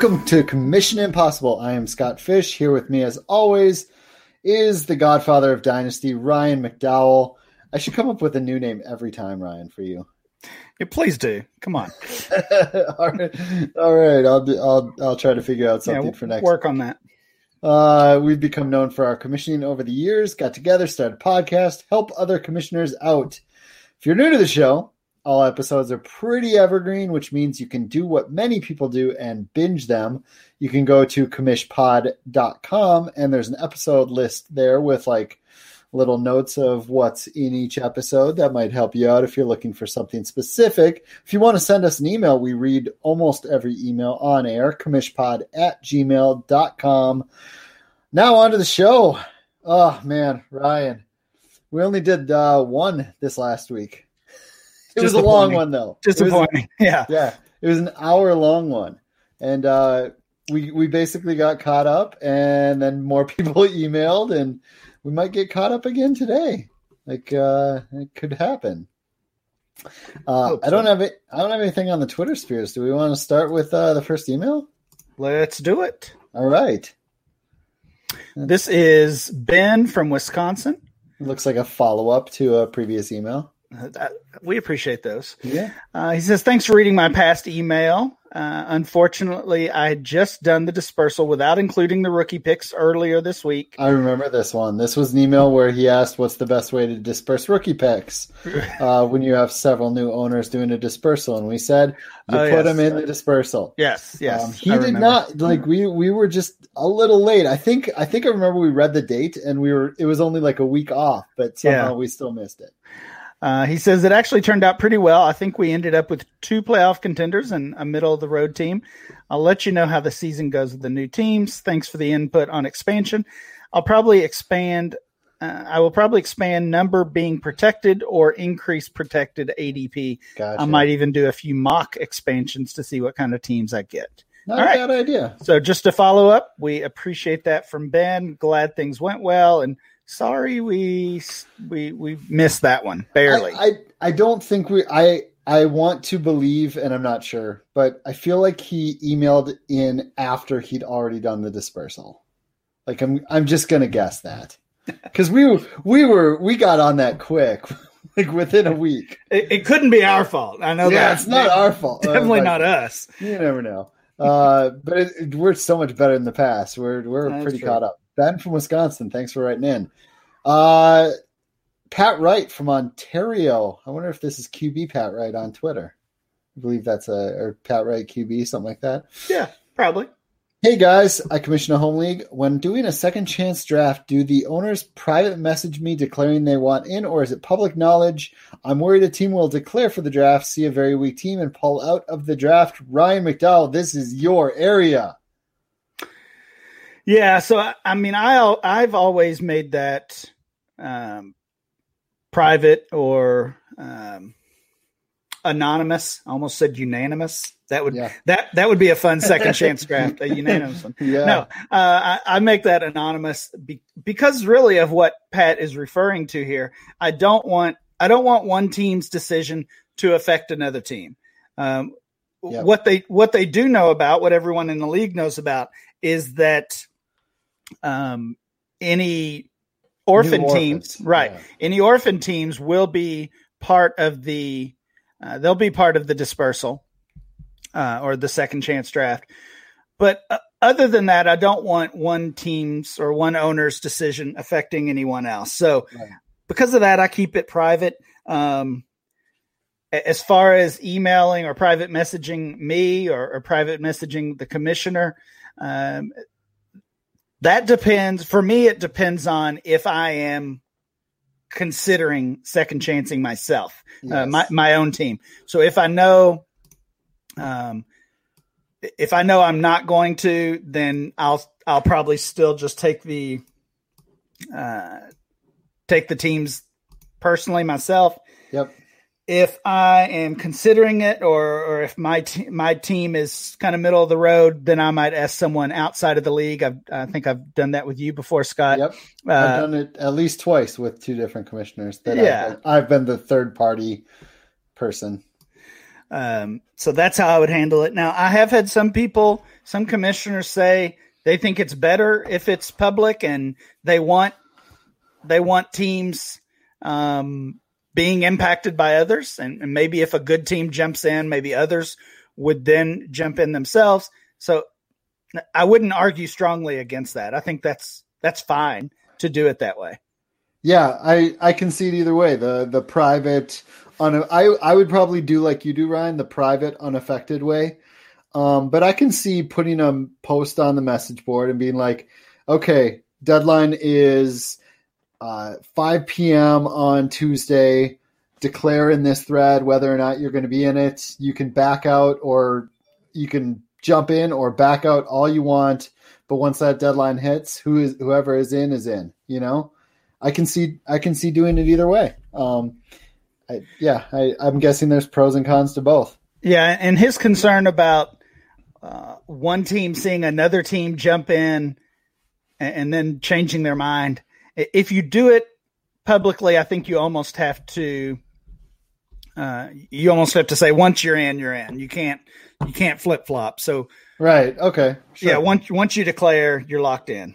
Welcome to Commission Impossible. I am Scott Fish. Here with me, as always, is the godfather of Dynasty, Ryan McDowell. I should come up with a new name every time, Ryan, for you. Yeah, please do. Come on. all right, all right. I'll do, I'll I'll try to figure out something yeah, for next. Work on that. Uh, we've become known for our commissioning over the years. Got together, started a podcast, help other commissioners out. If you're new to the show, all episodes are pretty evergreen, which means you can do what many people do and binge them. You can go to commishpod.com and there's an episode list there with like little notes of what's in each episode that might help you out if you're looking for something specific. If you want to send us an email, we read almost every email on air, commishpod at gmail.com. Now on to the show. Oh man, Ryan. We only did uh, one this last week. It was a long one though. Disappointing. Yeah. Yeah. It was an hour long one. And uh, we we basically got caught up and then more people emailed and we might get caught up again today. Like uh, it could happen. Uh, I don't have it. I don't have anything on the Twitter spheres. Do we want to start with uh, the first email? Let's do it. All right. This is Ben from Wisconsin. It looks like a follow up to a previous email. We appreciate those. Yeah. Uh, he says, Thanks for reading my past email. Uh, unfortunately, I had just done the dispersal without including the rookie picks earlier this week. I remember this one. This was an email where he asked, What's the best way to disperse rookie picks uh, when you have several new owners doing a dispersal? And we said, You Oh, put yes. them in the dispersal. Yes, yes. Um, he I did remember. not like we we were just a little late. I think I think I remember we read the date and we were it was only like a week off, but somehow Yeah. we still missed it. Uh, he says it actually turned out pretty well. I think we ended up with two playoff contenders and a middle of the road team. I'll let you know how the season goes with the new teams. Thanks for the input on expansion. I'll probably expand. Uh, I will probably expand number being protected or increase protected ADP. Gotcha. I might even do a few mock expansions to see what kind of teams I get. Not all a right. bad idea. So just to follow up, we appreciate that from Ben. Glad things went well, and sorry we we we missed that one barely. I, I I don't think we I I want to believe and I'm not sure, but I feel like he emailed in after he'd already done the dispersal. Like I'm I'm just gonna guess that. Because we we were we got on that quick, like within a week. It, it couldn't be our fault. I know yeah, that. it's not our fault. Uh, Definitely but not us. You never know. Uh, but it, it- we're so much better in the past. We're we're That's pretty true. caught up. Ben from Wisconsin, thanks for writing in. Uh, Pat Wright from Ontario. I wonder if this is QB Pat Wright on Twitter. I believe that's a or Pat Wright QB, something like that. Yeah, probably. Hey guys, I commission a home league. When doing a second chance draft, do the owners private message me declaring they want in, or is it public knowledge? I'm worried a team will declare for the draft, see a very weak team, and pull out of the draft. Ryan McDowell, this is your area. Yeah. So I, mean, I I've always made that um, private or um, anonymous. I almost said unanimous. That would Yeah. that that would be a fun second chance draft. A unanimous one. Yeah. No, uh, I, I make that anonymous be, because really of what Pat is referring to here. I don't want I don't want one team's decision to affect another team. Um. What they what they do know about, what everyone in the league knows about, is that um, any orphan New teams, orphans, right? yeah. Any orphan teams will be part of the uh, they'll be part of the dispersal uh, or the second chance draft. But uh, other than that, I don't want one team's or one owner's decision affecting anyone else. So Right. because of that, I keep it private. Um, as far as emailing or private messaging me or, or private messaging the commissioner, um, that depends. For me, it depends on if I am considering second chancing myself, uh, my my own team. So if I know, um, if I know I'm not going to, then I'll I'll probably still just take the uh, take the teams personally myself. Yep. If I am considering it, or or if my te- my team is kind of middle of the road, then I might ask someone outside of the league. I've, I think I've done that with you before, Scott. Yep. Uh, I've done it at least twice with two different commissioners. That Yeah. I've, I've been the third party person. Um, so that's how I would handle it. Now, I have had some people, some commissioners say they think it's better if it's public and they want they want teams um, being impacted by others, and, and maybe if a good team jumps in, maybe others would then jump in themselves. So I wouldn't argue strongly against that. I think that's that's fine to do it that way. Yeah, I I can see it either way. The the private on I I would probably do like you do, Ryan, the private unaffected way. Um, but I can see putting a post on the message board and being like, okay, deadline is uh, 5 p.m. on Tuesday. Declare in this thread whether or not you're going to be in it. You can back out or you can jump in or back out all you want. But once that deadline hits, who is whoever is in is in. You know, I can see I can see doing it either way. Um, I, yeah, I, I'm guessing there's pros and cons to both. Yeah, and his concern about uh, one team seeing another team jump in and, and, then changing their mind. If you do it publicly, I think you almost have to. Uh, you almost have to say once you're in, you're in. You can't you can't flip flop. So right, okay, sure. yeah. Once once you declare, you're locked in.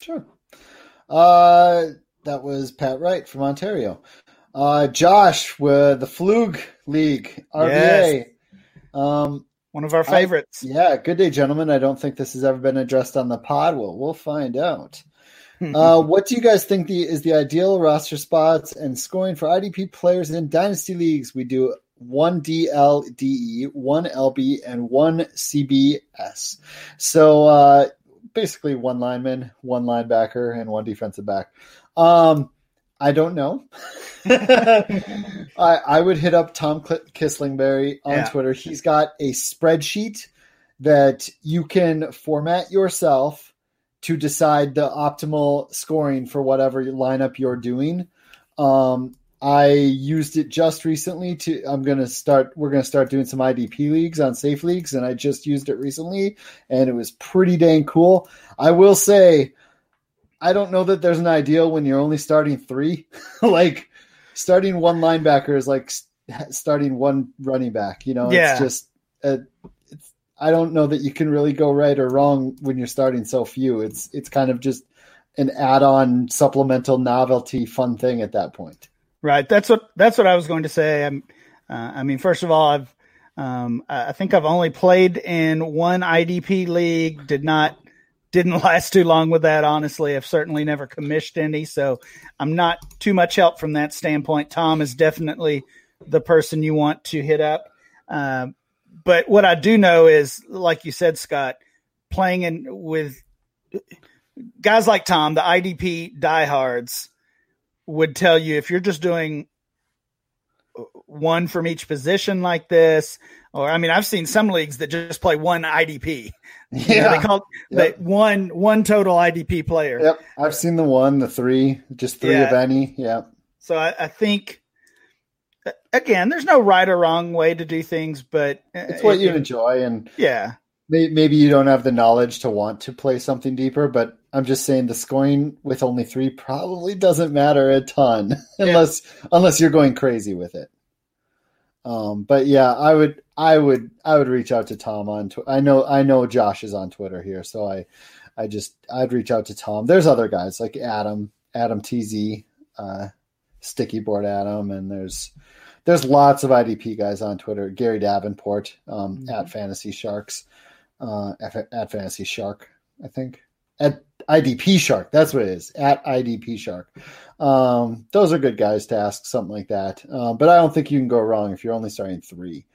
Sure. Uh, that was Pat Wright from Ontario. Uh, Josh with the Flug League RBA. Yes. Um, one of our favorites. I, yeah, good day, gentlemen. I don't think this has ever been addressed on the pod. Well, we'll find out. Uh, what do you guys think the, is the ideal roster spots and scoring for IDP players in dynasty leagues? We do one DLDE, one LB, and one CBS. So uh, basically, one lineman, one linebacker, and one defensive back. Um, I don't know. I, I would hit up Tom Kislingbury on yeah. Twitter. He's got a spreadsheet that you can format yourself to decide the optimal scoring for whatever lineup you're doing. Um, I used it just recently to I'm gonna start we're gonna start doing some IDP leagues on safe leagues and I just used it recently and it was pretty dang cool. I will say I don't know that there's an ideal when you're only starting three. like starting one linebacker is like starting one running back. You know, yeah. it's just uh, I don't know that you can really go right or wrong when you're starting so few. It's it's kind of just an add-on supplemental novelty fun thing at that point. Right. That's what that's what I was going to say. I'm, uh, I mean, first of all, I've um, I think I've only played in one IDP league. Did not didn't last too long with that. Honestly, I've certainly never commissioned any, so I'm not too much help from that standpoint. Tom is definitely the person you want to hit up. Uh, but what I do know is, like you said, Scott, playing in with guys like Tom, the IDP diehards would tell you if you're just doing one from each position like this, or I mean, I've seen some leagues that just play one IDP. Yeah, you know, they call yep. one one total IDP player. Yep, I've seen the one, the three, just three yeah. of any. Yeah. So I, I, think again, there's no right or wrong way to do things, but it's what it, you enjoy, and yeah, maybe you don't have the knowledge to want to play something deeper, but I'm just saying the scoring with only three probably doesn't matter a ton unless yeah. unless you're going crazy with it. Um, but yeah, I would, I would, I would reach out to Tom on. Tw- I know, I know Josh is on Twitter here, so I, I just, I'd reach out to Tom. There's other guys like Adam, Adam TZ, uh, Sticky Board Adam, and there's, there's lots of IDP guys on Twitter. Gary Davenport um, mm-hmm. at Fantasy Sharks, uh, at, at Fantasy Shark, I think at IDP Shark. That's what it is at IDP Shark. Um, those are good guys to ask something like that. Um, but I don't think you can go wrong if you're only starting three.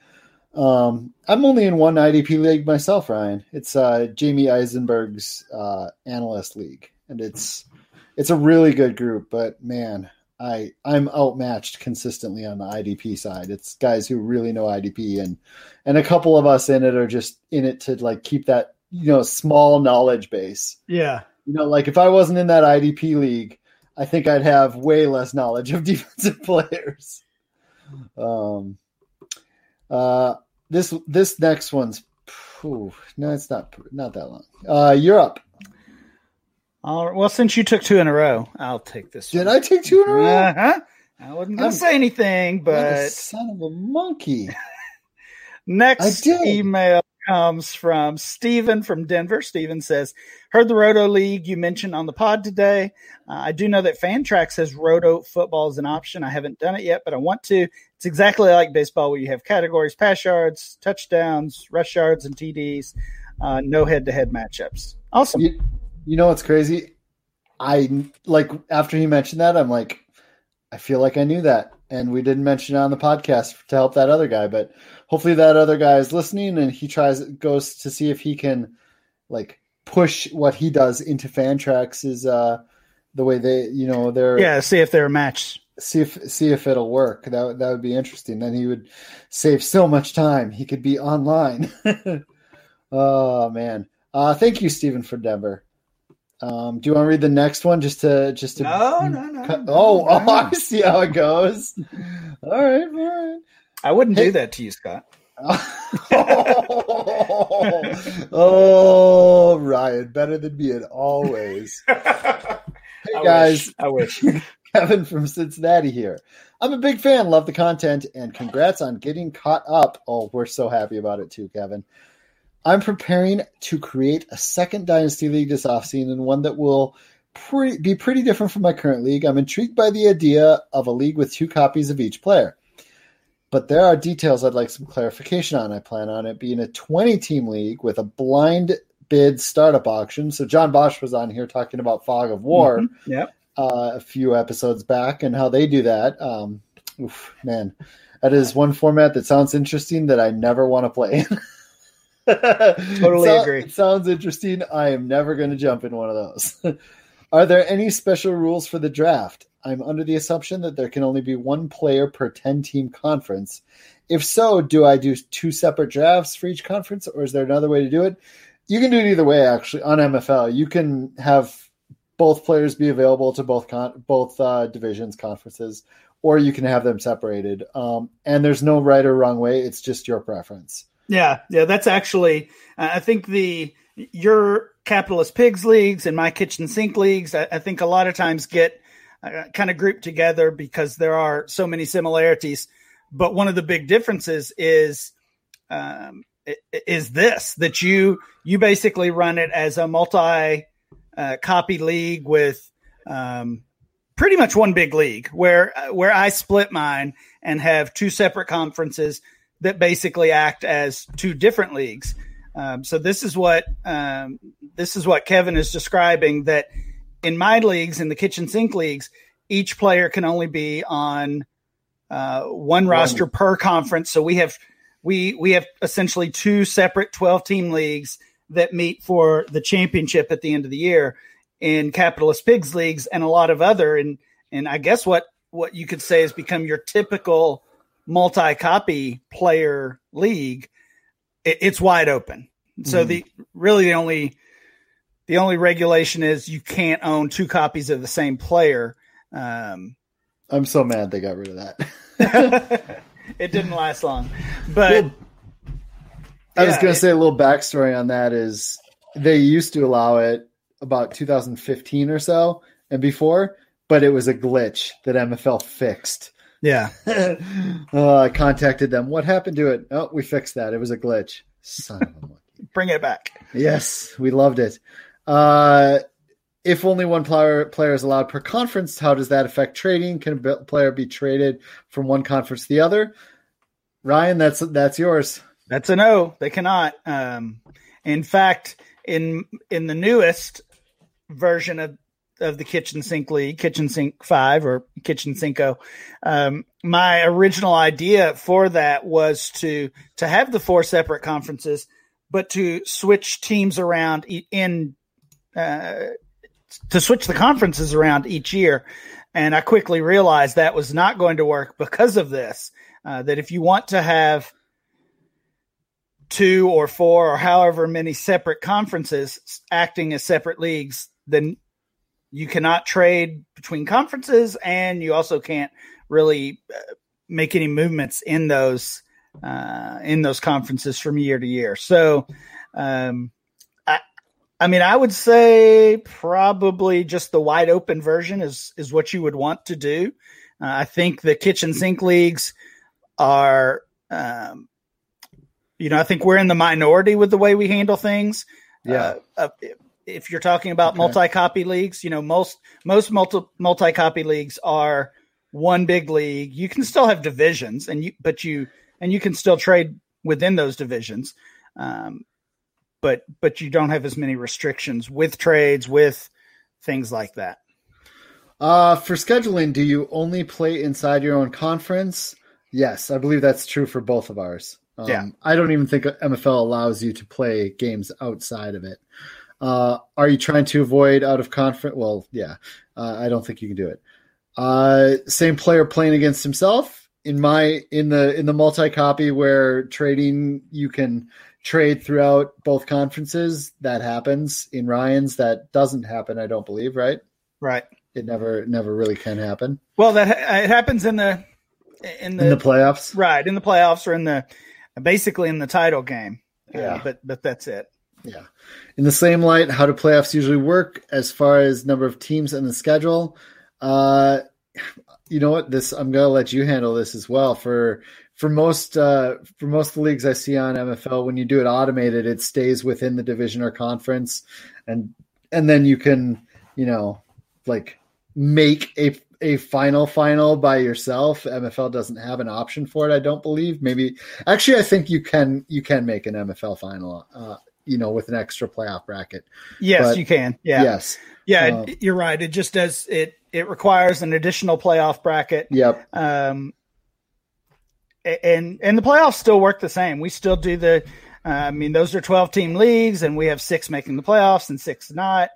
Um, I'm only in one IDP league myself, Ryan. It's uh, Jamey Eisenberg's uh, analyst league, and it's it's a really good group. But man, I I'm outmatched consistently on the IDP side. It's guys who really know IDP, and and a couple of us in it are just in it to like keep that you know small knowledge base. Yeah, you know, like if I wasn't in that IDP league, I think I'd have way less knowledge of defensive players. Um, uh, this this next one's no, it's not not that long. Uh, Europe. All right. Well, since you took two in a row, I'll take this. Did one. I take two in a row? Uh-huh. I wasn't gonna I'm, say anything, but son of a monkey. Next email comes from Stephen from Denver. Stephen says, Heard the Roto League you mentioned on the pod today. Uh, I do know that Fantrax says Roto football is an option. I haven't done it yet, but I want to. It's exactly like baseball where you have categories pass yards, touchdowns, rush yards, and TDs, uh, no head to head matchups. Awesome. You, you know what's crazy? I like after he mentioned that, I'm like, I feel like I knew that. And we didn't mention it on the podcast to help that other guy, but hopefully that other guy is listening and he tries goes to see if he can like push what he does into Fantrax is uh the way they you know they're yeah see if they're a match. See if see if it'll work. That that would be interesting. Then he would save so much time. He could be online. Oh man. Uh thank you Stephen for Denver um, do you want to read the next one just to just to? No, no, no. Cut? Oh, no. oh, I see how it goes. all right, all right. I wouldn't hey. do that to you, Scott. oh, Ryan, better than me at always. hey I guys, wish. I wish. Kevin from Cincinnati here. I'm a big fan, love the content, and congrats on getting caught up. Oh, we're so happy about it too, Kevin. I'm preparing to create a second Dynasty League this offseason, and one that will pre- be pretty different from my current league. I'm intrigued by the idea of a league with two copies of each player. But there are details I'd like some clarification on. I plan on it being a 20 team league with a blind bid startup auction. So John Bosch was on here talking about Fog of War mm-hmm. yep. uh, a few episodes back and how they do that. Um, oof, man, that is one format that sounds interesting that I never want to play totally so, agree. It sounds interesting. I am never going to jump in one of those. Are there any special rules for the draft? I'm under the assumption that there can only be one player per 10 team conference. If so, do I do two separate drafts for each conference or is there another way to do it? You can do it either way actually on MFL. You can have both players be available to both con- both uh, divisions conferences or you can have them separated. Um, and there's no right or wrong way, it's just your preference. Yeah, yeah, that's actually uh, I think the your capitalist pigs leagues and my kitchen sink leagues I, I think a lot of times get uh, kind of grouped together because there are so many similarities. But one of the big differences is um, is this that you you basically run it as a multi uh, copy league with um, pretty much one big league where where I split mine and have two separate conferences that basically act as two different leagues. Um, so this is what um, this is what Kevin is describing. That in my leagues, in the kitchen sink leagues, each player can only be on uh, one roster per conference. So we have we we have essentially two separate twelve team leagues that meet for the championship at the end of the year in capitalist pigs leagues and a lot of other and and I guess what what you could say has become your typical multi-copy player league, it, it's wide open. So mm. the really the only the only regulation is you can't own two copies of the same player. Um, I'm so mad they got rid of that. it didn't last long, but well, I yeah, was going to say a little backstory on that is they used to allow it about 2015 or so and before, but it was a glitch that MFL fixed. Yeah. uh, I contacted them. What happened to it? Oh, we fixed that. It was a glitch. Son of a monkey. Bring it back. Yes, we loved it. Uh, if only one player player is allowed per conference, how does that affect trading? Can a player be traded from one conference to the other? Ryan, that's that's yours. That's a no. They cannot. Um, in fact, in in the newest version of of the kitchen sink league, kitchen sink five or kitchen cinco. Um, my original idea for that was to to have the four separate conferences, but to switch teams around in uh, to switch the conferences around each year. And I quickly realized that was not going to work because of this. Uh, that if you want to have two or four or however many separate conferences acting as separate leagues, then you cannot trade between conferences, and you also can't really uh, make any movements in those uh, in those conferences from year to year. So, um, I, I mean, I would say probably just the wide open version is is what you would want to do. Uh, I think the kitchen sink leagues are um, you know, I think we're in the minority with the way we handle things. Yeah. Uh, uh, if you're talking about Okay. multi-copy leagues, you know, most most multi multi-copy leagues are one big league. You can still have divisions, and you but you and you can still trade within those divisions. Um, but but you don't have as many restrictions with trades with things like that. Uh, for scheduling, do you only play inside your own conference? Yes, I believe that's true for both of ours. Um, Yeah. I don't even think MFL allows you to play games outside of it. Uh, are you trying to avoid out of conference? Well, yeah, uh, I don't think you can do it. Uh, same player playing against himself in my in the in the multi copy where trading you can trade throughout both conferences. That happens in Ryan's. That doesn't happen. I don't believe. Right? Right. It never never really can happen Well, that it happens in the in the, in the playoffs. right in the playoffs or in the basically in the title game. Uh, Yeah. but but that's it. Yeah. In the same light, how do playoffs usually work as far as number of teams and the schedule? Uh, you know what? This I'm gonna let you handle this as well. For for most uh, for most of the leagues I see on MFL, when you do it automated, it stays within the division or conference, and and then you can you know like make a a final final by yourself. MFL doesn't have an option for it. I don't believe. Maybe actually, I think you can you can make an MFL final. Uh, you know, with an extra playoff bracket. Yes, But- you can. Yeah. Yes. Yeah, Uh, you're right. It just does it. It requires an additional playoff bracket. Yep. Um, and and the playoffs still work the same. We still do the. Uh, I mean, those are 12 team leagues, and we have six making the playoffs and six not.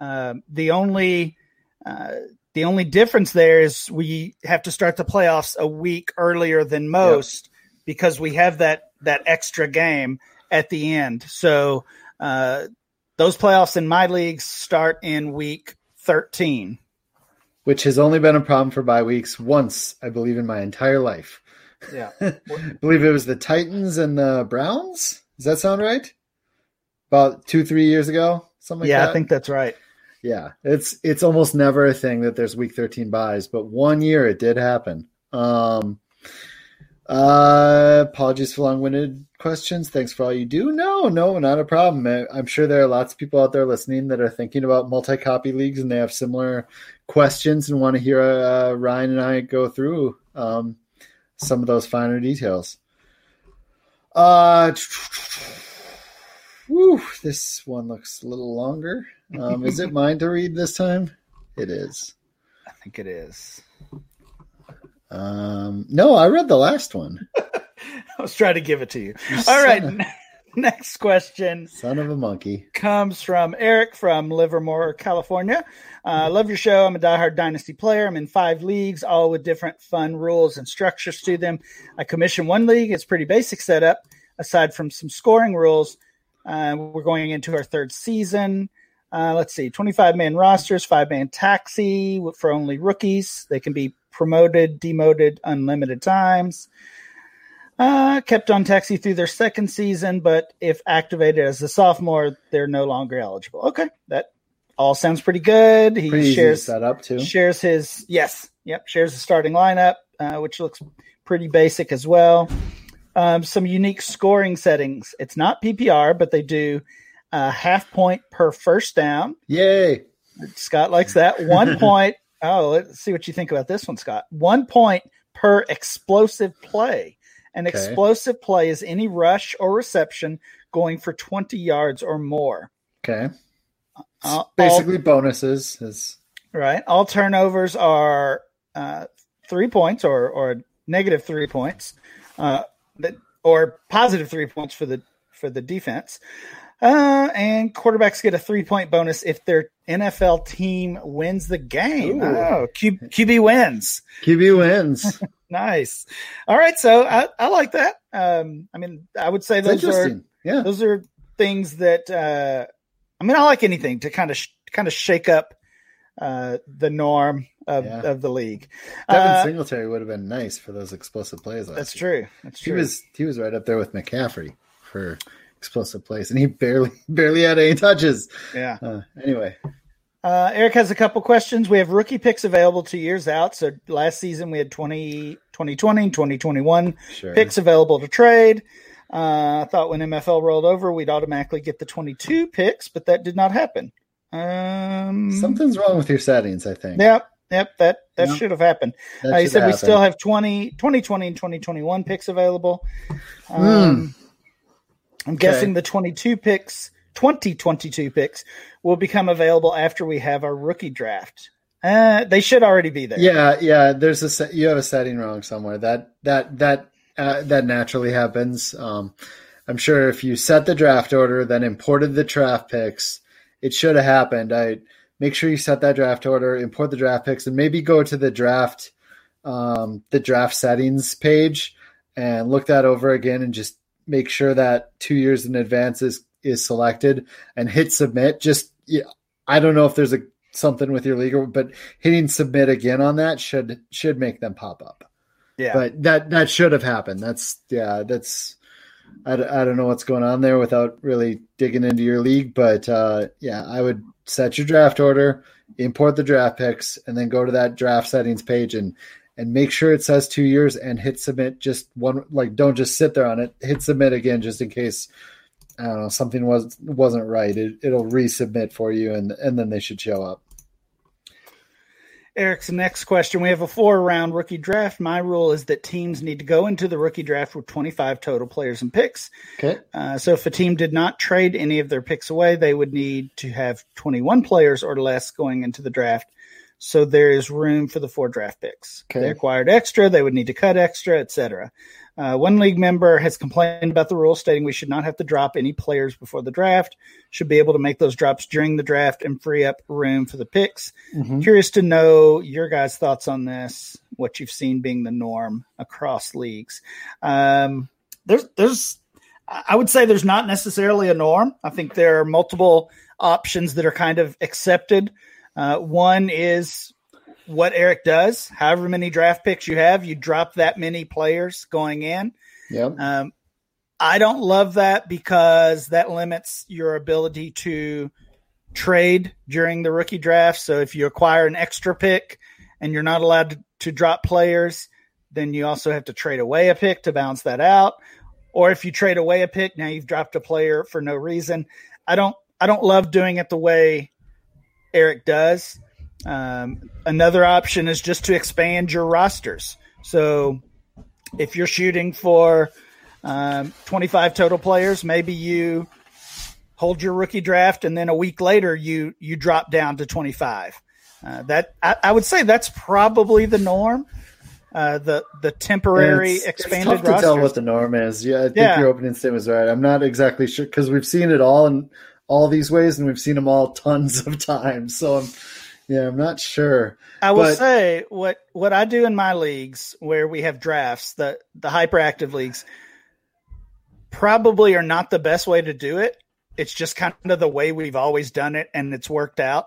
Um, the only uh, the only difference there is we have to start the playoffs a week earlier than most because we have that that extra game at the end. So uh, those playoffs in my leagues start in week 13. Which has only been a problem for bye weeks once, I believe, in my entire life. Yeah. I believe it was the Titans and the Browns. Does that sound right? About two, three years ago, something like yeah, that. I think that's right. Yeah, it's it's almost never a thing that there's week 13 byes, but one year it did happen. Um, uh, apologies for long-winded questions. Thanks for all you do. No, no, not a problem. I, I'm sure there are lots of people out there listening that are thinking about multi-copy leagues and they have similar questions and want to hear uh, Ryan and I go through um, some of those finer details. Uh, whew, this one looks a little longer. Um, is it mine to read this time? It is. I think it is. Um, no, I read the last one. I was trying to give it to you. You All right. of- Next question Son of a monkey. comes from Eric from Livermore, California. Uh, love your show. I'm a diehard Dynasty player. I'm in five leagues, all with different fun rules and structures to them. I commission one league. It's pretty basic setup, aside from some scoring rules. Uh, we're going into our third season. Uh, let's see, 25 man rosters, five man taxi for only rookies. They can be promoted, demoted, unlimited times. Uh, kept on taxi through their second season, but if activated as a sophomore, they're no longer eligible. Okay, that all sounds pretty good. He Pretty shares that up too. shares his yes, yep, shares the starting lineup, uh, which looks pretty basic as well. Um, some unique scoring settings. It's not PPR, but they do a half point per first down. Yay! Scott likes that. One point. Oh, let's see what you think about this one, Scott. One point per explosive play. An Okay. explosive play is any rush or reception going for 20 yards or more. Okay. Uh, Basically, bonuses is Right. All turnovers are uh, three points or or negative three points, uh, that or positive three points for the for the defense. Uh, and quarterbacks get a three point bonus if their NFL team wins the game. Ooh. Oh, Q, QB wins. QB wins. Nice. All right, so I, I like that. Um, I mean, I would say those are. Yeah. those are things that uh, I mean, I like anything to kind of sh- kind of shake up uh, the norm of, Yeah. of the league. Devin Uh, Singletary would have been nice for those explosive plays. That's year. true. That's true. He was he was right up there with McCaffrey for explosive plays, and he barely barely had any touches. yeah. Uh, anyway, Uh, Eric has a couple questions. We have rookie picks available two years out. So last season we had 20, 2020, 2021 sure. picks available to trade. Uh, I thought when MFL rolled over, we'd automatically get the 22 picks, but that did not happen. Um, Something's wrong with your settings, I think. Yep. Yep. That, that Yep. should have happened. That Uh, you should said we still have 20, 2020 and 2021 picks available. Hmm. Um, I'm guessing the 22 picks, 2022 picks will become available after we have our rookie draft. Uh, they should already be there. Yeah, yeah. There's a set, you have a setting wrong somewhere. That that that uh, that naturally happens. Um, I'm sure if you set the draft order, then imported the draft picks, it should have happened. I make sure you set that draft order, import the draft picks, and maybe go to the draft um, the draft settings page and look that over again, and just make sure that two years in advance is is selected and hit submit. Just yeah, I don't know if there's a something with your league, but hitting submit again on that should should make them pop up. Yeah. But that that should have happened. That's yeah. That's I, I don't know what's going on there without really digging into your league, but uh, yeah, I would set your draft order, import the draft picks, and then go to that draft settings page and and make sure it says two years and hit submit. Just one like don't just sit there on it. Hit submit again just in case. I don't know something was wasn't right. It, it'll resubmit for you, and and then they should show up. Eric's next question. We have a four round rookie draft. My rule is that teams need to go into the rookie draft with 25 total players and picks. Okay. Uh, so if a team did not trade any of their picks away, they would need to have 21 players or less going into the draft. So there is room for the four draft picks. Okay. They acquired extra, they would need to cut extra, etc. Uh, one league member has complained about the rule, stating we should not have to drop any players before the draft. Should be able to make those drops during the draft and free up room for the picks. Mhm. Curious to know your guys' thoughts on this. What you've seen being the norm across leagues. Um, there's, there's, I would say there's not necessarily a norm. I think there are multiple options that are kind of accepted. Uh, one is what Eric does. However many draft picks you have, you drop that many players going in. Yeah. Um, I don't love that because that limits your ability to trade during the rookie draft. So if you acquire an extra pick and you're not allowed to, to drop players, then you also have to trade away a pick to balance that out. Or if you trade away a pick, now you've dropped a player for no reason. I don't I don't love doing it the way Eric does. Um, another option is just to expand your rosters. So if you're shooting for um, 25 total players, maybe you hold your rookie draft and then a week later you you drop down to 25. Uh, that I, I would say that's probably the norm. Uh, the the temporary It's- expanded it's tough to rosters. tell what the norm is. Yeah, I think Yeah. your opening statement was right. I'm not exactly sure because we've seen it all in all these ways, and we've seen them all tons of times. So, I'm, yeah, I'm not sure. I will But- say what what I do in my leagues where we have drafts, the the hyperactive leagues, probably are not the best way to do it. It's just kind of the way we've always done it, and it's worked out.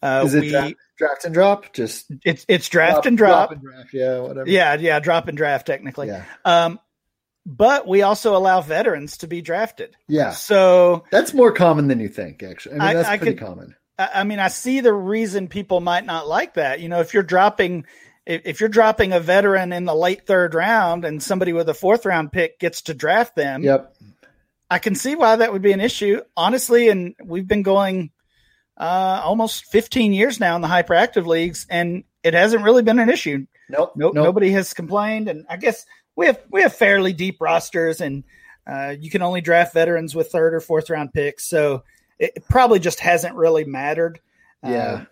Uh, Is it we, draft, draft and drop? Just it's it's draft and drop. and draft. Yeah, whatever. Yeah, yeah, drop and draft technically. yeah, Um, but we also allow veterans to be drafted. yeah. So That's more common than you think. Actually, I mean I- that's I pretty could- common. I I mean, I see the reason people might not like that. You know, if you're dropping, if if you're dropping a veteran in the late third round and somebody with a fourth round pick gets to draft them, Yep. I can see why that would be an issue. Honestly, and we've been going uh, almost 15 years now in the hyperactive leagues, and it hasn't really been an issue. Nope. Nope, nope. nobody has complained, and I guess we have we have fairly deep rosters, and uh, you can only draft veterans with third or fourth round picks, so it, probably just hasn't really mattered. Uh, Yeah.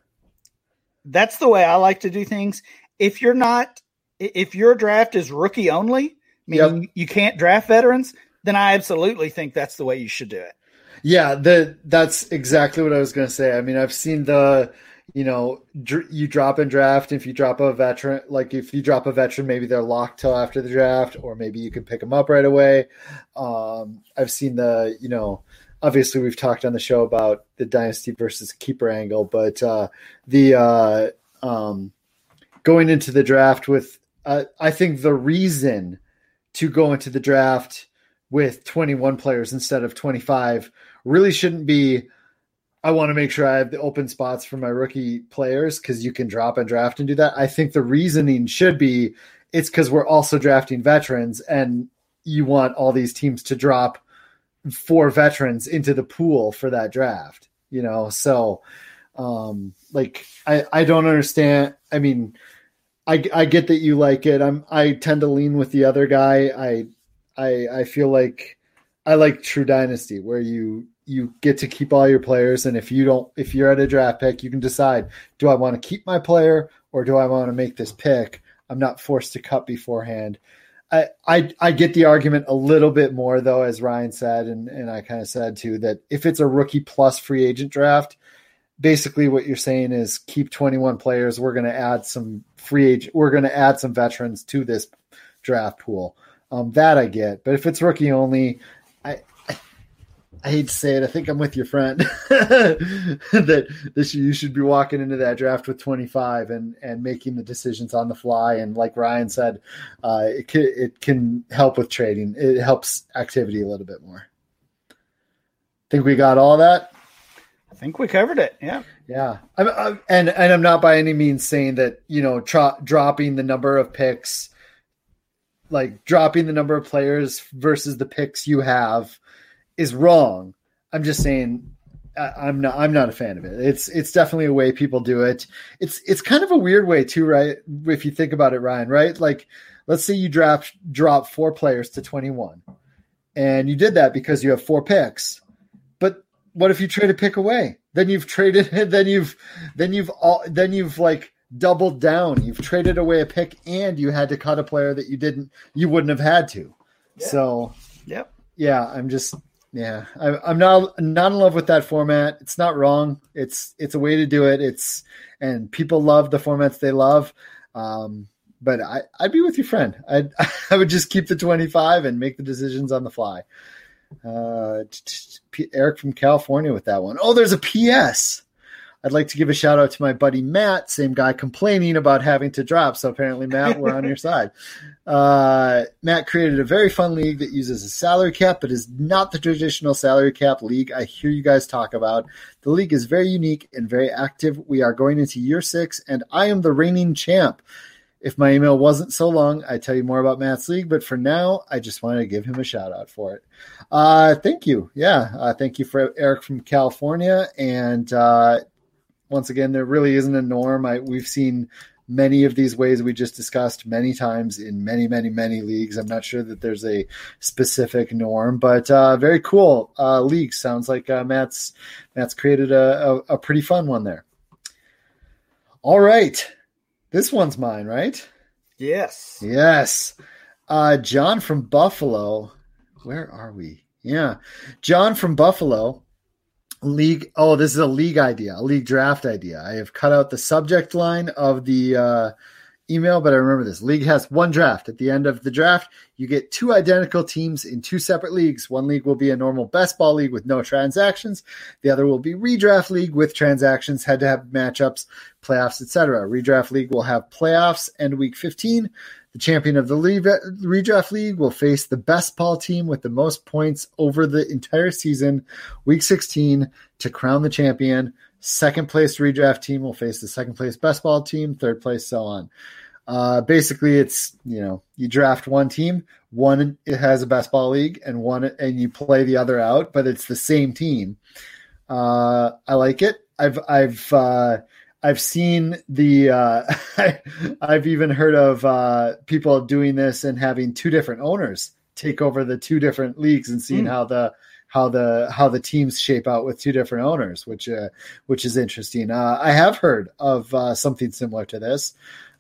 that's the way I like to do things. If you're not, if your draft is rookie only, meaning you can't draft veterans, then I absolutely think that's the way you should do it. Yeah, the that's exactly what I was going to say. I mean, I've seen the, you know, dr- you drop and draft. If you drop a veteran, like if you drop a veteran, maybe they're locked till after the draft, or maybe you can pick them up right away. Um, I've seen the, you know, obviously we've talked on the show about the dynasty versus keeper angle, but uh, the uh, um, going into the draft with, uh, I think the reason to go into the draft with 21 players instead of 25 really shouldn't be I want to make sure I have the open spots for my rookie players because you can drop and draft and do that. I think the reasoning should be it's because we're also drafting veterans and you want all these teams to drop four veterans into the pool for that draft. You know, so um, like I I don't understand. I mean, I I get that you like it. I'm I tend to lean with the other guy. I I I feel like I like True Dynasty where you you get to keep all your players and if you don't if you're at a draft pick you can decide do i want to keep my player or do i want to make this pick i'm not forced to cut beforehand I, I I get the argument a little bit more though, as Ryan said, and, and I kind of said too, that if it's a rookie plus free agent draft, basically what you're saying is keep 21 players. We're going to add some free agent. We're going to add some veterans to this draft pool. Um, that I get, but if it's rookie only, I hate to say it, I think I'm with your friend that this you should be walking into that draft with 25 and and making the decisions on the fly. And like Ryan said, uh, it can, it can help with trading. It helps activity a little bit more. Think we got all that. I think we covered it. Yeah, yeah. I'm, I'm, and and I'm not by any means saying that you know tro- dropping the number of picks, like dropping the number of players versus the picks you have is wrong. I'm just saying I'm not I'm not a fan of it. It's it's definitely a way people do it. It's it's kind of a weird way too, right? If you think about it, Ryan, right? Like let's say you draft drop four players to 21. And you did that because you have four picks. But what if you trade a pick away? Then you've traded it then you've then you've all then you've like doubled down. You've traded away a pick and you had to cut a player that you didn't you wouldn't have had to. Yeah. So, yep. Yeah, I'm just yeah, I, am not not in love with that format. It's not wrong. It's it's a way to do it. It's and people love the formats they love. Um, but I, I'd be with your friend. I'd I would just keep the 25 and make the decisions on the fly. Uh, Eric from California with that one. Oh, there's a PS. I'd like to give a shout out to my buddy Matt, same guy complaining about having to drop. So apparently, Matt, we're on your side. Uh, Matt created a very fun league that uses a salary cap, but is not the traditional salary cap league I hear you guys talk about. The league is very unique and very active. We are going into year six, and I am the reigning champ. If my email wasn't so long, I'd tell you more about Matt's league, but for now, I just wanted to give him a shout out for it. Uh, thank you. Yeah. Uh, thank you for Eric from California. And uh, once again, there really isn't a norm. I, we've seen many of these ways we just discussed many times in many, many, many leagues. I'm not sure that there's a specific norm, but uh, very cool uh, league. Sounds like uh, Matt's Matt's created a, a, a pretty fun one there. All right, this one's mine, right? Yes. Yes. Uh, John from Buffalo. Where are we? Yeah, John from Buffalo league oh this is a league idea a league draft idea. I have cut out the subject line of the uh, email but i remember this. League has one draft. At the end of the draft you get two identical teams in two separate leagues. One league will be a normal best ball league with no transactions. The other will be redraft league with transactions head to head matchups playoffs etc redraft league will have playoffs and week 15 the champion of the redraft league will face the best ball team with the most points over the entire season, week 16, to crown the champion. Second place redraft team will face the second place best ball team, third place, so on. Uh, basically, it's you know you draft one team, one it has a best ball league, and one and you play the other out, but it's the same team. Uh, I like it. I've I've uh, I've seen the uh, I've even heard of uh, people doing this and having two different owners take over the two different leagues and seeing mm. how the how the how the teams shape out with two different owners, which uh, which is interesting. Uh, I have heard of uh, something similar to this.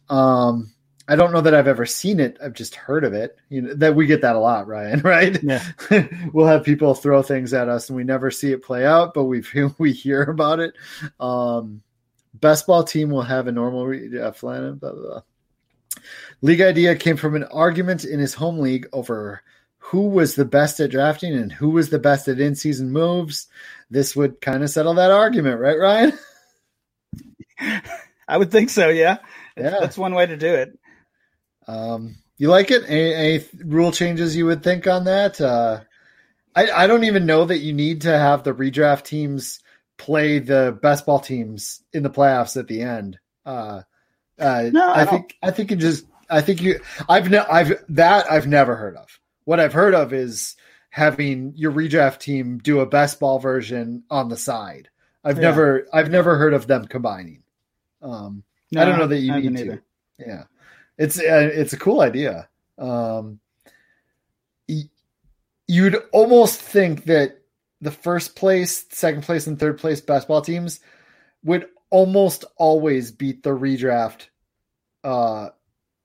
Um, I don't know that I've ever seen it. I've just heard of it. You know that we get that a lot, Ryan. Right? Yeah. we'll have people throw things at us, and we never see it play out, but we we hear about it. Um, Best ball team will have a normal re- uh, blah, blah, blah. League idea came from an argument in his home league over who was the best at drafting and who was the best at in-season moves. This would kind of settle that argument, right, Ryan? I would think so. Yeah, yeah, that's one way to do it. Um, you like it? Any, any, rule changes you would think on that? Uh, I, I don't even know that you need to have the redraft teams play the best ball teams in the playoffs at the end. Uh, uh, no, I, I think I think it just I think you I've ne- I've that I've never heard of what I've heard of is having your redraft team do a best ball version on the side. I've Yeah. never I've never heard of them combining. Um, I don't know that you need to. Yeah, it's uh, it's a cool idea. Um, you'd almost think that the first place, second place, and third place best ball teams would almost always beat the redraft uh,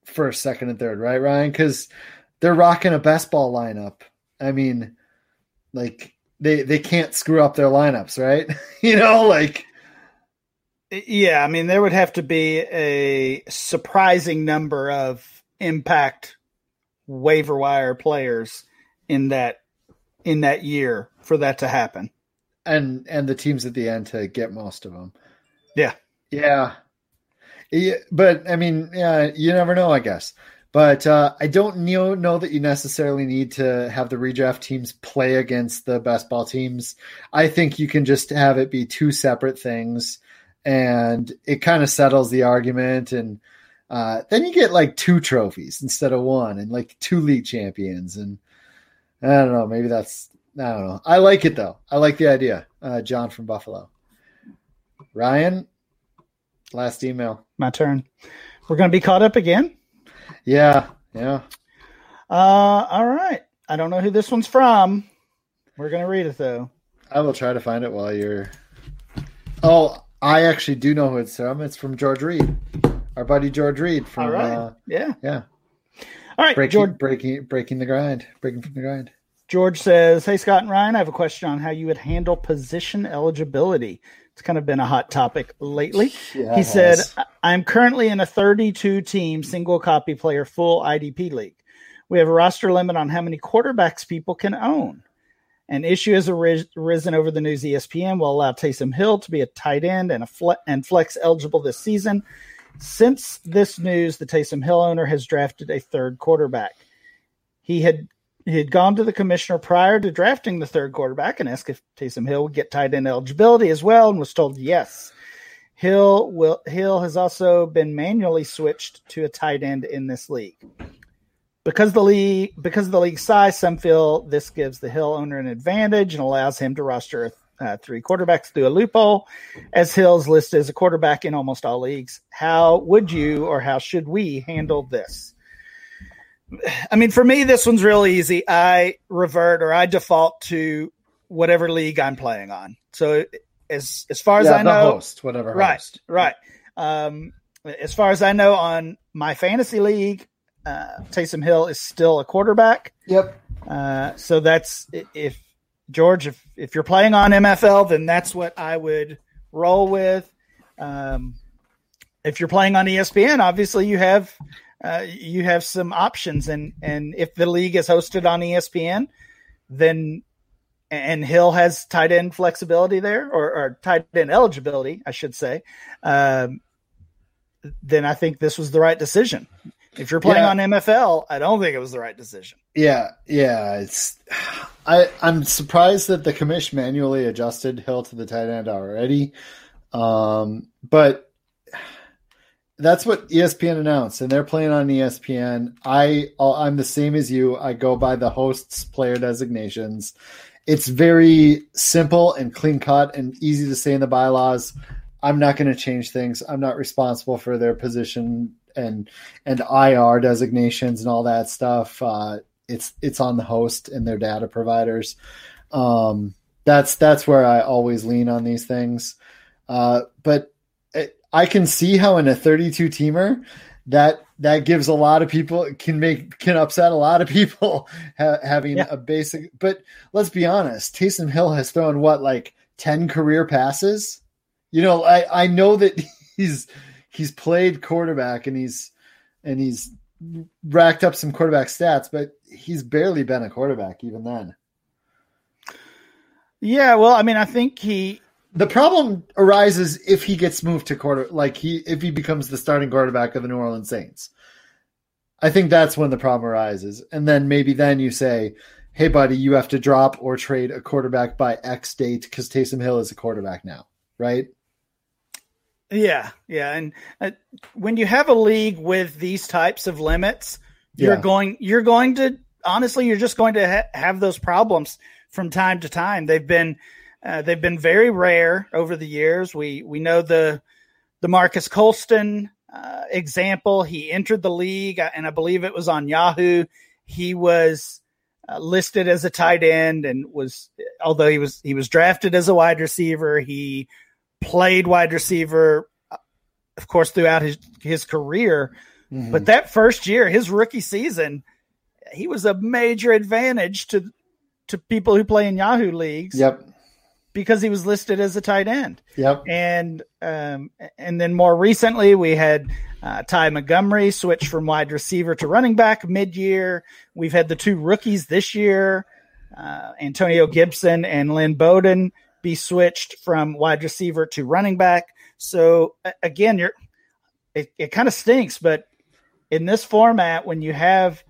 first, second, and third, right, Ryan? Because they're rocking a best ball lineup. I mean, like they they can't screw up their lineups, right? you know, like Yeah, I mean, there would have to be a surprising number of impact waiver wire players in that in that year for that to happen. and and the teams at the end to get most of them. Yeah. Yeah. Yeah, but I mean, yeah, you never know, I guess. But uh, I don't know, know that you necessarily need to have the redraft teams play against the best ball teams. I think you can just have it be two separate things, and it kind of settles the argument. And uh, then you get like two trophies instead of one, and like two league champions. And I don't know, maybe that's I don't know. I like it though. I like the idea. Uh, John from Buffalo. Ryan, last email. My turn. We're going to be caught up again. Yeah, yeah. Uh, all right. I don't know who this one's from. We're going to read it though. I will try to find it while you're. Oh, I actually do know who it's from. It's from George Reed, our buddy George Reed from All right. uh, Yeah. yeah All right. breaking George, breaking breaking the grind, breaking from the grind. George says, Hey, Scott and Ryan, I have a question on how you would handle position eligibility. It's kind of been a hot topic lately. Yeah, he said, "I- I'm currently in a 32 team single copy player full IDP league. We have a roster limit on how many quarterbacks people can own. An issue has arisen over the news ESPN will allow Taysom Hill to be a tight end and a fle- and flex eligible this season. Since this news, the Taysom Hill owner has drafted a third quarterback. He had he had gone to the commissioner prior to drafting the third quarterback and asked if Taysom Hill would get tight end eligibility as well, and was told yes. Hill will Hill has also been manually switched to a tight end in this league. Because the league because of the league size, some feel this gives the Hill owner an advantage and allows him to roster uh, three quarterbacks through a loophole, as Hill's listed as a quarterback in almost all leagues. How would you or how should we handle this? I mean, for me, this one's real easy. I revert or I default to whatever league I'm playing on. So as as far as yeah, I the know, host, whatever right, host. right. Um, as far as I know, on my fantasy league, uh, Taysom Hill is still a quarterback. Yep. Uh, so that's if George, if if you're playing on MFL, then that's what I would roll with. Um, if you're playing on ESPN, obviously you have uh, you have some options, and and if the league is hosted on ESPN, then and Hill has tight end flexibility there, or, or tight end eligibility, I should say. Um, then I think this was the right decision. If you're playing Yeah. on MFL, I don't think it was the right decision. Yeah, yeah. It's I I'm surprised that the commish manually adjusted Hill to the tight end already. Um, but that's what ESPN announced, and they're playing on ESPN. I I'm the same as you. I go by the host's player designations. It's very simple and clean cut and easy to say in the bylaws. I'm not going to change things. I'm not responsible for their position and and IR designations and all that stuff. Uh, it's it's on the host and their data providers. Um, that's that's where I always lean on these things. Uh, but I can see how in a 32 teamer that that gives a lot of people can make can upset a lot of people ha- having Yeah. a basic. But let's be honest, Taysom Hill has thrown what like 10 career passes. You know, I I know that he's he's played quarterback and he's and he's racked up some quarterback stats, but he's barely been a quarterback even then. Yeah, well, I mean, I think he The problem arises if he gets moved to quarter, like he if he becomes the starting quarterback of the New Orleans Saints. I think that's when the problem arises, and then maybe then you say, "Hey, buddy, you have to drop or trade a quarterback by X date because Taysom Hill is a quarterback now, right?" Yeah, yeah, and uh, when you have a league with these types of limits, you're Yeah. going you're going to honestly, you're just going to ha- have those problems from time to time. They've been uh, they've been very rare over the years. We we know the the Marques Colston uh, example. He entered the league, uh, and I believe it was on Yahoo. He was uh, listed as a tight end, and was although he was he was drafted as a wide receiver. He played wide receiver, uh, of course, throughout his his career. Mm-hmm. But that first year, his rookie season, he was a major advantage to to people who play in Yahoo leagues. Yep. Because he was listed as a tight end. Yep. And um, and then more recently we had uh, Ty Montgomery switch from wide receiver to running back mid year. We've had the two rookies this year, uh, Antonio Gibson and Lynn Bowden, be switched from wide receiver to running back. So again, you're it, it kind of stinks, but in this format, when you have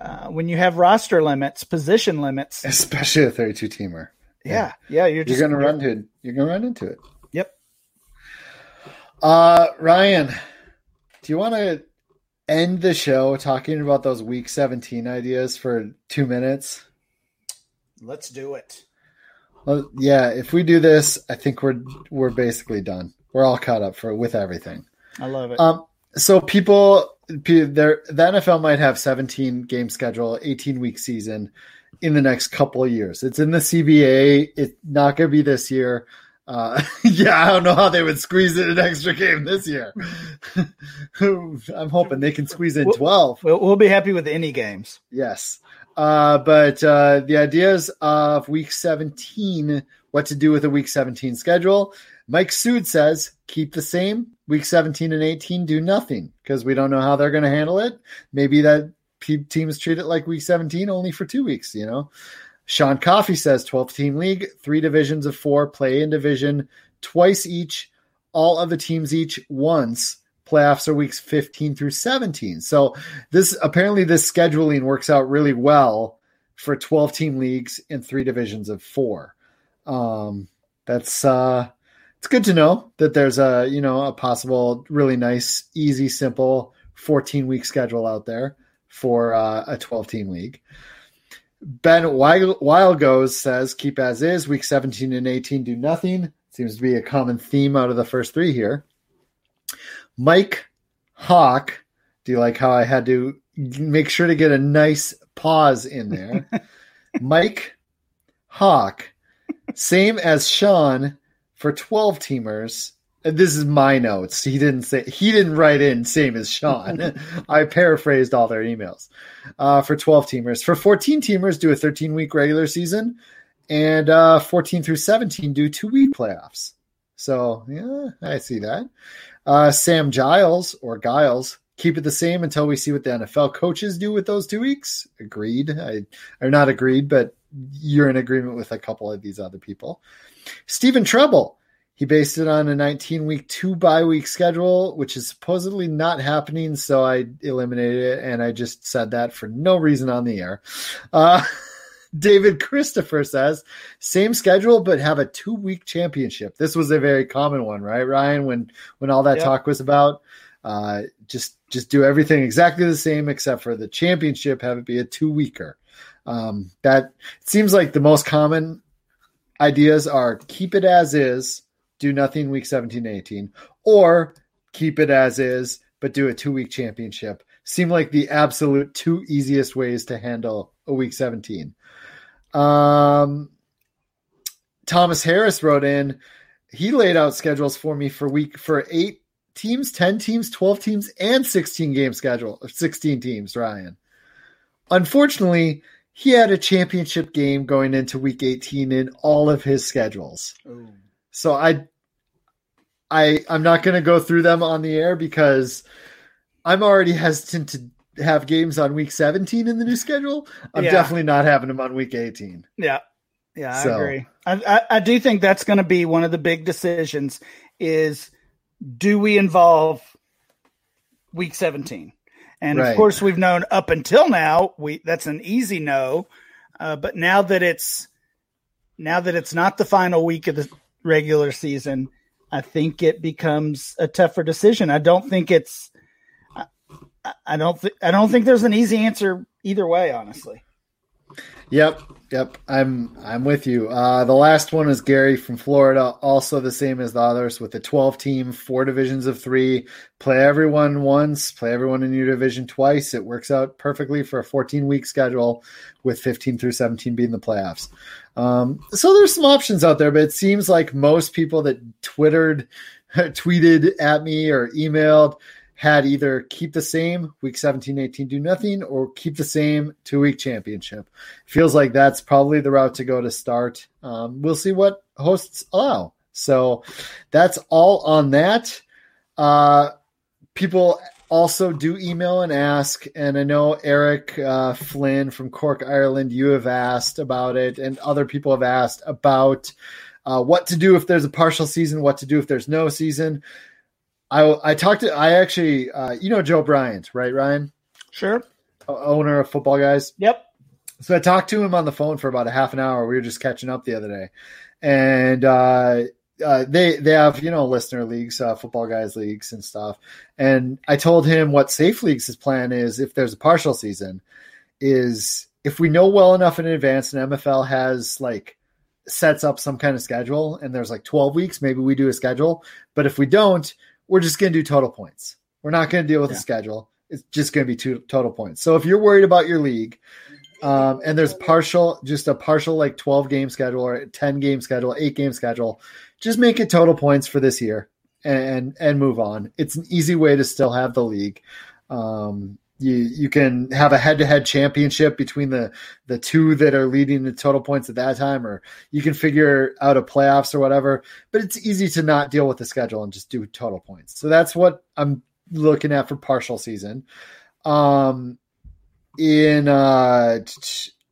uh, when you have roster limits, position limits, especially a 32 teamer. Yeah, yeah, you're just you're to run into it. You're to run into it. Yep. Uh, Ryan, do you want to end the show talking about those week 17 ideas for two minutes? Let's do it. Well, yeah, if we do this, I think we're we're basically done. We're all caught up for with everything. I love it. Um, so people there the NFL might have 17 game schedule, 18 week season in the next couple of years. It's in the CBA. It's not going to be this year. Uh, yeah, I don't know how they would squeeze in an extra game this year. I'm hoping they can squeeze in 12. We'll, we'll be happy with any games. Yes. Uh, but uh, the ideas of week 17, what to do with a week 17 schedule. Mike Sood says keep the same, week 17 and 18 do nothing because we don't know how they're going to handle it. Maybe that teams treat it like week 17 only for two weeks, you know. Sean Coffey says 12 team league, three divisions of four, play in division twice each, all of the teams each once. Playoffs are weeks 15 through 17. So this apparently this scheduling works out really well for 12 team leagues in three divisions of four. Um, that's uh it's good to know that there's a you know a possible really nice, easy, simple 14 week schedule out there for uh, a 12 team league. Ben Wild Goes says keep as is. Week 17 and 18 do nothing. Seems to be a common theme out of the first three here. Mike Hawk, do you like how I had to make sure to get a nice pause in there? Mike Hawk, same as Sean for 12 teamers this is my notes. He didn't say he didn't write in same as sean. I paraphrased all their emails. Uh, for 12 teamers. For 14 teamers do a 13 week regular season. And uh, 14 through 17 do two week playoffs. So yeah i see that. Uh, sam giles or giles keep it the same until we see what the nfl coaches do with those two weeks? Agreed. I or not agreed but you're in agreement with a couple of these other people. Stephen Treble. He based it on a 19 week, two bye week schedule, which is supposedly not happening. So I eliminated it and I just said that for no reason on the air. Uh, David Christopher says, same schedule, but have a two week championship. This was a very common one, right, Ryan? When when all that yep. talk was about, uh, just just do everything exactly the same except for the championship, have it be a two weeker. Um, that seems like the most common ideas are keep it as is, do nothing week 17 18, or keep it as is, but do a two week championship. Seem like the absolute two easiest ways to handle a week 17. Um, Thomas Harris wrote in, he laid out schedules for me for week for eight teams, 10 teams, 12 teams, and 16 game schedule, 16 teams, Ryan. Unfortunately, he had a championship game going into week 18 in all of his schedules. Ooh. So I I I'm not going to go through them on the air because I'm already hesitant to have games on week 17 in the new schedule. I'm yeah. definitely not having them on week 18. Yeah. Yeah, I agree. I, I, I do think that's going to be one of the big decisions is do we involve week 17? And right. of course, we've known up until now we that's an easy no. Uh, but now that it's now that it's not the final week of the regular season, I think it becomes a tougher decision. I don't think it's. I don't think I don't think there's an easy answer either way, honestly. Yep, yep. I'm I'm with you. Uh, the last one is Gary from Florida, also the same as the others, with the 12 team, four divisions of three. Play everyone once, play everyone in your division twice. It works out perfectly for a 14 week schedule, with 15 through 17 being the playoffs. Um, so there's some options out there, but it seems like most people that twittered, tweeted at me or emailed had either keep the same week 17 18 do nothing or keep the same two week championship. Feels like that's probably the route to go to start. Um, we'll see what hosts allow. So that's all on that. Uh, people also do email and ask and i know eric uh, flynn from cork ireland you have asked about it and other people have asked about uh, what to do if there's a partial season what to do if there's no season I I talked to I actually uh, you know Joe Bryant right Ryan? Sure. Owner of Footballguys? Yep. So I talked to him on the phone for about a half an hour. We were just catching up the other day. And uh, uh, they they have you know listener leagues uh, Footballguys leagues and stuff. And I told him what Safe Leagues' plan is if there's a partial season is if we know well enough in advance and MFL has like sets up some kind of schedule and there's like 12 weeks maybe we do a schedule. But if we don't we're just going to do total points. We're not going to deal with yeah. the schedule. It's just going to be two total points. So if you're worried about your league, um, and there's partial, just a partial like 12 game schedule or 10 game schedule, eight game schedule, just make it total points for this year and and move on. It's an easy way to still have the league. Um, you you can have a head to head championship between the the two that are leading the total points at that time, or you can figure out a playoffs or whatever. But it's easy to not deal with the schedule and just do total points. So that's what I'm looking at for partial season. Um, in uh,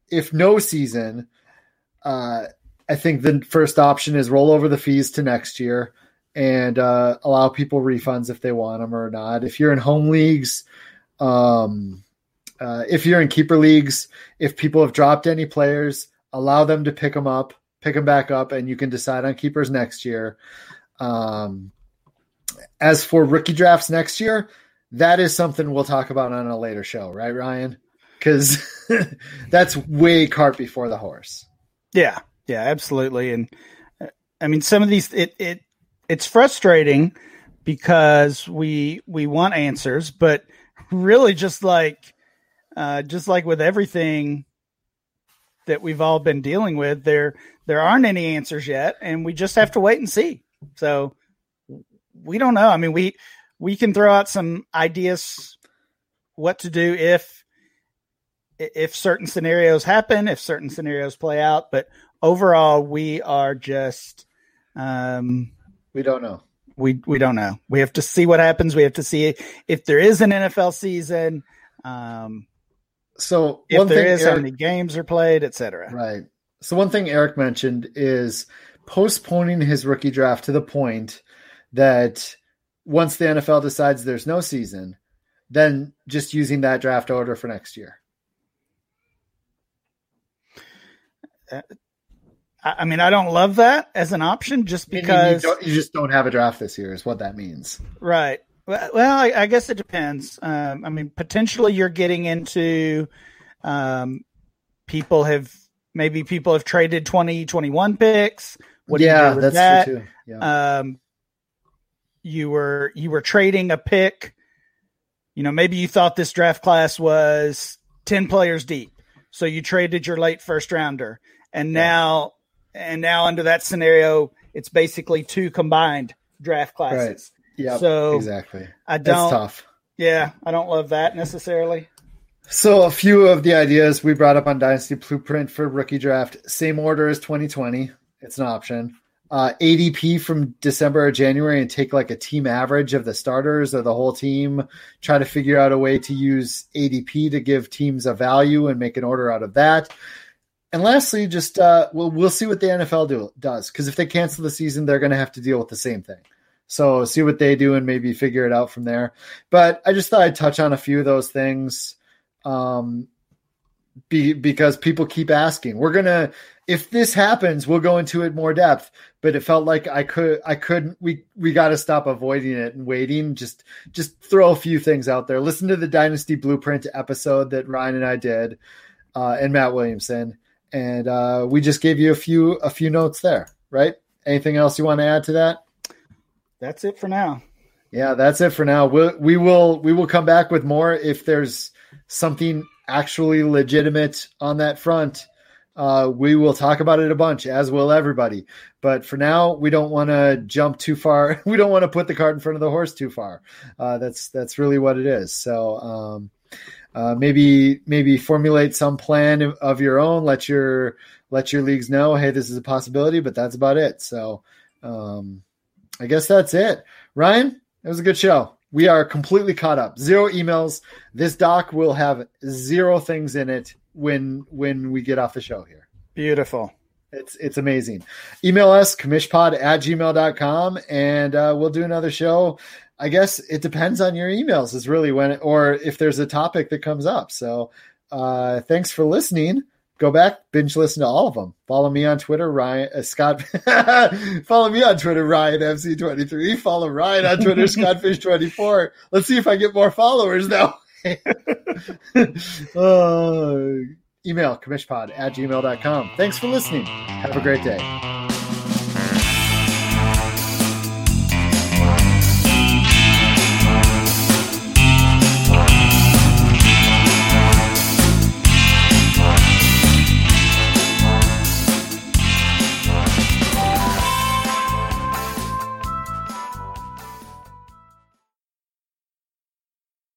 if no season, uh, I think the first option is roll over the fees to next year and uh, allow people refunds if they want them or not. If you're in home leagues um, uh, if you're in keeper leagues, if people have dropped any players, allow them to pick them up, pick them back up, and you can decide on keepers next year. Um, as for rookie drafts next year, that is something we'll talk about on a later show, right, Ryan? Because that's way cart before the horse. Yeah, yeah, absolutely. And uh, I mean, some of these it it it's frustrating because we we want answers, but really just like uh, just like with everything that we've all been dealing with, there there aren't any answers yet, and we just have to wait and see. So we don't know. I mean, we we can throw out some ideas what to do if if certain scenarios happen, if certain scenarios play out, but overall, we are just um, we don't know we we don't know. We have to see what happens. We have to see if there is an NFL season. Um, so if there is, Eric, how many games are played, etc. Right. So one thing Eric mentioned is postponing his rookie draft to the point that once the NFL decides there's no season, then just using that draft order for next year. Uh, I mean, I don't love that as an option just because you, you, just don't have a draft this year, is what that means. Right. Well, I, I guess it depends. Um, I mean, potentially you're getting into um, people have maybe people have traded 20, 21 picks. What yeah, that's that? true too. Yeah. Um, you were you were trading a pick. You know, maybe you thought this draft class was ten players deep, so you traded your late first rounder, and yeah. now and now under that scenario, it's basically two combined draft classes. Right. Yeah. So exactly. I don't. That's tough. Yeah, I don't love that necessarily. So a few of the ideas we brought up on Dynasty Blueprint for rookie draft, same order as 2020. It's an option. Uh, ADP from December or January and take like a team average of the starters or the whole team. Try to figure out a way to use ADP to give teams a value and make an order out of that. And lastly, just uh, we'll we'll see what the NFL do, does because if they cancel the season, they're going to have to deal with the same thing. So see what they do and maybe figure it out from there. But I just thought I'd touch on a few of those things. Um, be, because people keep asking. We're gonna if this happens, we'll go into it more depth. But it felt like I could I couldn't we we got to stop avoiding it and waiting. Just just throw a few things out there. Listen to the Dynasty Blueprint episode that Ryan and I did, uh, and Matt Williamson, and uh, we just gave you a few a few notes there. Right? Anything else you want to add to that? That's it for now. Yeah, that's it for now. We'll, we will we will come back with more if there's something actually legitimate on that front. Uh, we will talk about it a bunch, as will everybody. But for now, we don't want to jump too far. We don't want to put the cart in front of the horse too far. Uh, that's that's really what it is. So um, uh, maybe maybe formulate some plan of your own. Let your let your leagues know, hey, this is a possibility. But that's about it. So um, I guess that's it. Ryan, it was a good show. We are completely caught up. Zero emails. This doc will have zero things in it when when we get off the show here. Beautiful. It's it's amazing. Email us commishpod at gmail.com and uh, we'll do another show. I guess it depends on your emails is really when it, or if there's a topic that comes up. So uh, thanks for listening go back, binge listen to all of them. Follow me on Twitter, Ryan uh, Scott. follow me on Twitter, Ryan MC23. Follow Ryan on Twitter, Scottfish24. Let's see if I get more followers now. uh, email commishpod at gmail.com. Thanks for listening. Have a great day.